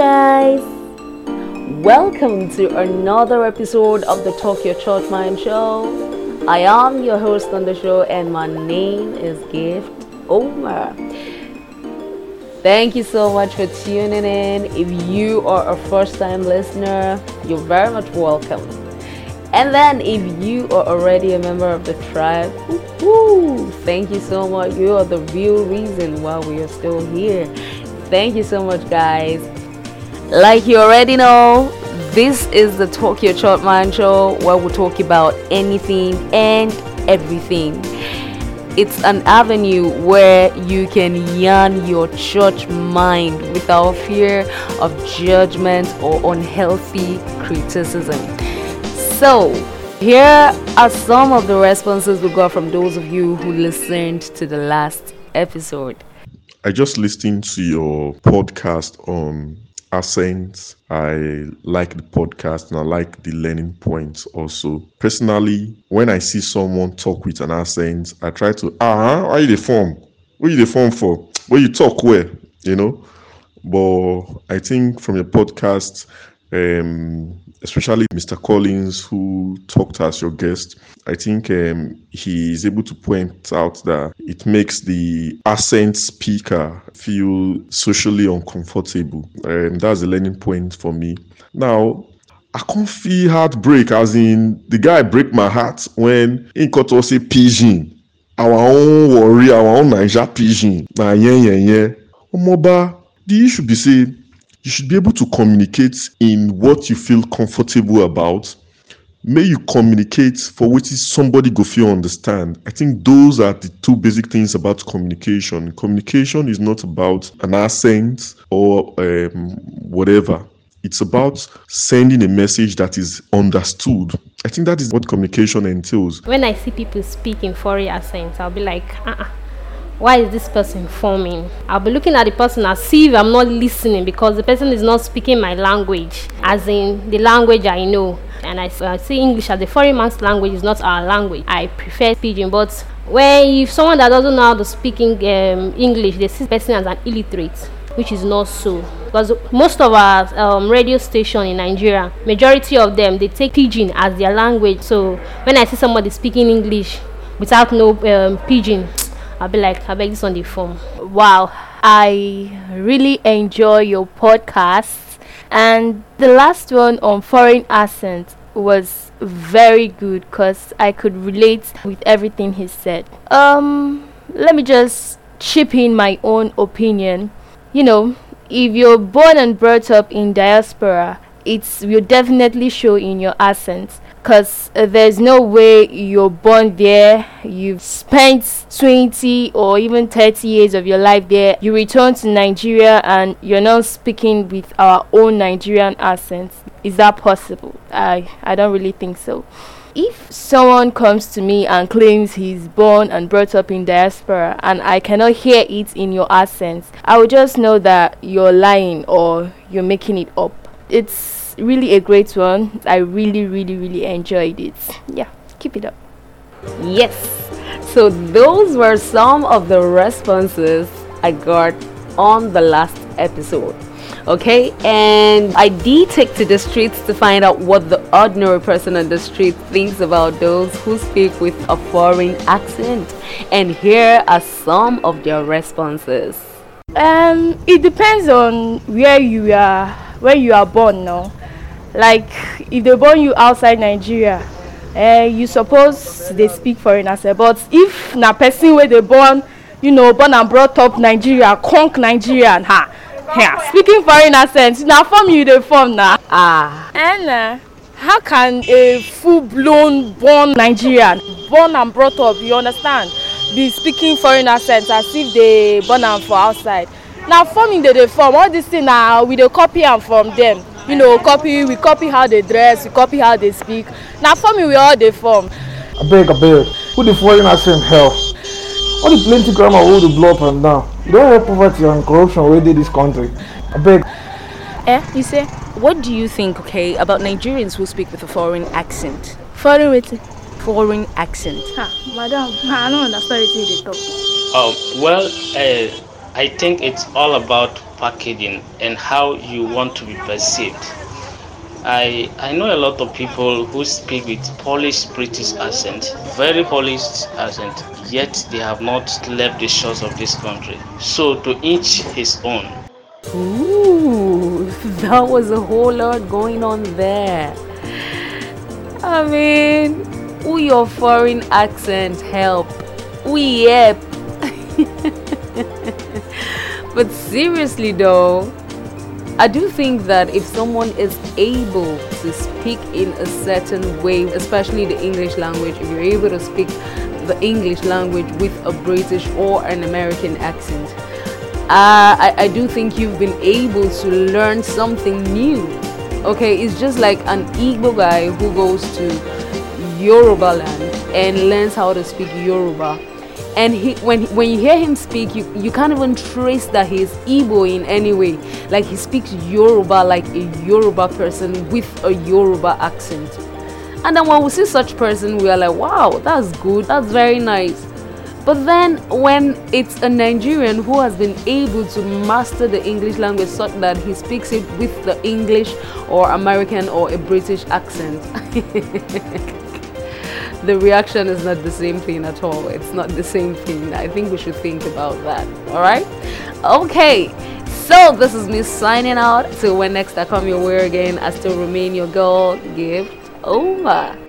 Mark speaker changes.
Speaker 1: guys, welcome to another episode of the Talk Your Church Mind Show. I am your host on the show, and my name is Gift Omar. Thank you so much for tuning in. If you are a first time listener, you're very much welcome. And then, if you are already a member of the tribe, woo, thank you so much. You are the real reason why we are still here. Thank you so much, guys. Like you already know, this is the Talk Your Mind show where we talk about anything and everything. It's an avenue where you can yarn your church mind without fear of judgment or unhealthy criticism. So, here are some of the responses we got from those of you who listened to the last episode.
Speaker 2: I just listened to your podcast on accents. I like the podcast and I like the learning points also. Personally, when I see someone talk with an accent, I try to, ah, why you the form? What are you the form for? Where you talk where? You know? But I think from your podcast, um, especially Mr. Collins, who talked as your guest, I think um, he is able to point out that it makes the accent speaker feel socially uncomfortable. Um, that's a learning point for me. Now, I can't feel heartbreak, as in the guy break my heart when in Koto say pidgin. Our own worry, our own Naija pidgin. Nah, yeah, yeah, yeah. Omoba, the issue be say you should be able to communicate in what you feel comfortable about. May you communicate for which is somebody go feel understand. I think those are the two basic things about communication. Communication is not about an accent or um, whatever. It's about sending a message that is understood. I think that is what communication entails.
Speaker 3: When i see people speak in foreign accents i'll be like uh-uh why is this person forming? I'll be looking at the person as see if I'm not listening because the person is not speaking my language, as in the language I know. And I, see English as a foreign man's language is not our language. I prefer pidgin, but when if someone that doesn't know how to speak um, English, they see the person as an illiterate, which is not so. Because most of our um, radio station in Nigeria, majority of them they take pidgin as their language. So when I see somebody speaking English without no um, pidgin, I'll be like, I beg this on the phone.
Speaker 4: Wow, I really enjoy your podcast. And the last one on foreign accent was very good because I could relate with everything he said. Um, let me just chip in my own opinion. You know, if you're born and brought up in diaspora, it will definitely show in your accent because uh, there's no way you're born there you've spent 20 or even 30 years of your life there you return to nigeria and you're not speaking with our own nigerian accent. Is that possible? I i don't really think so. If someone comes to me and claims he's born and brought up in diaspora and I cannot hear it in your accent, I will just know that you're lying or you're making it up. It's really a great one. I really, really, really enjoyed it. Yeah, keep it up.
Speaker 1: Yes. So those were some of the responses I got on the last episode. Okay, and I did take to the streets to find out what the ordinary person on the street thinks about those who speak with a foreign accent. And here are some of their responses.
Speaker 4: Um, it depends on where you are, where you are born now like if they born you outside nigeria eh you suppose dey speak foreign accent but if na person wey dey born you know born and brought up nigeria conk nigeria ha yeah, speaking foreign accent na form you dey form na. ah. and uh, how can a full blown born nigerian born and brought up you understand be speaking foreign accent as if dey born am for outside na forming dey dey form all this thing na we dey copy am from them you know copy we copy how they dress we copy how they speak na forming we all dey form.
Speaker 5: abeg abeg who dey foreign accent help all the plenty grammar wey dey blow up and down e don help poverty and corruption wey dey dis country abeg.
Speaker 6: eh you say what do you think okay about nigerians who speak with a foreign accent.
Speaker 4: foreign wetin.
Speaker 6: foreign accent.
Speaker 4: ah madam i no understand wetin you dey talk.
Speaker 7: um well uh, I think it's all about packaging and how you want to be perceived. I I know a lot of people who speak with Polish British accent, very polished accent, yet they have not left the shores of this country. So to each his own.
Speaker 1: Ooh, that was a whole lot going on there. I mean, who your foreign accent help? We yep. but seriously though, I do think that if someone is able to speak in a certain way, especially the English language, if you're able to speak the English language with a British or an American accent, uh, I, I do think you've been able to learn something new. Okay, it's just like an Igbo guy who goes to Yoruba land and learns how to speak Yoruba and he when when you hear him speak you you can't even trace that he's Igbo in any way. Like he speaks Yoruba like a Yoruba person with a Yoruba accent. And then when we see such person we are like wow that's good. That's very nice. But then when it's a Nigerian who has been able to master the English language such that he speaks it with the English or American or a British accent the reaction is not the same thing at all. It's not the same thing. I think we should think about that. All right? Okay. So this is me signing out. Till when next I come your way again, I still remain your girl. Gift over.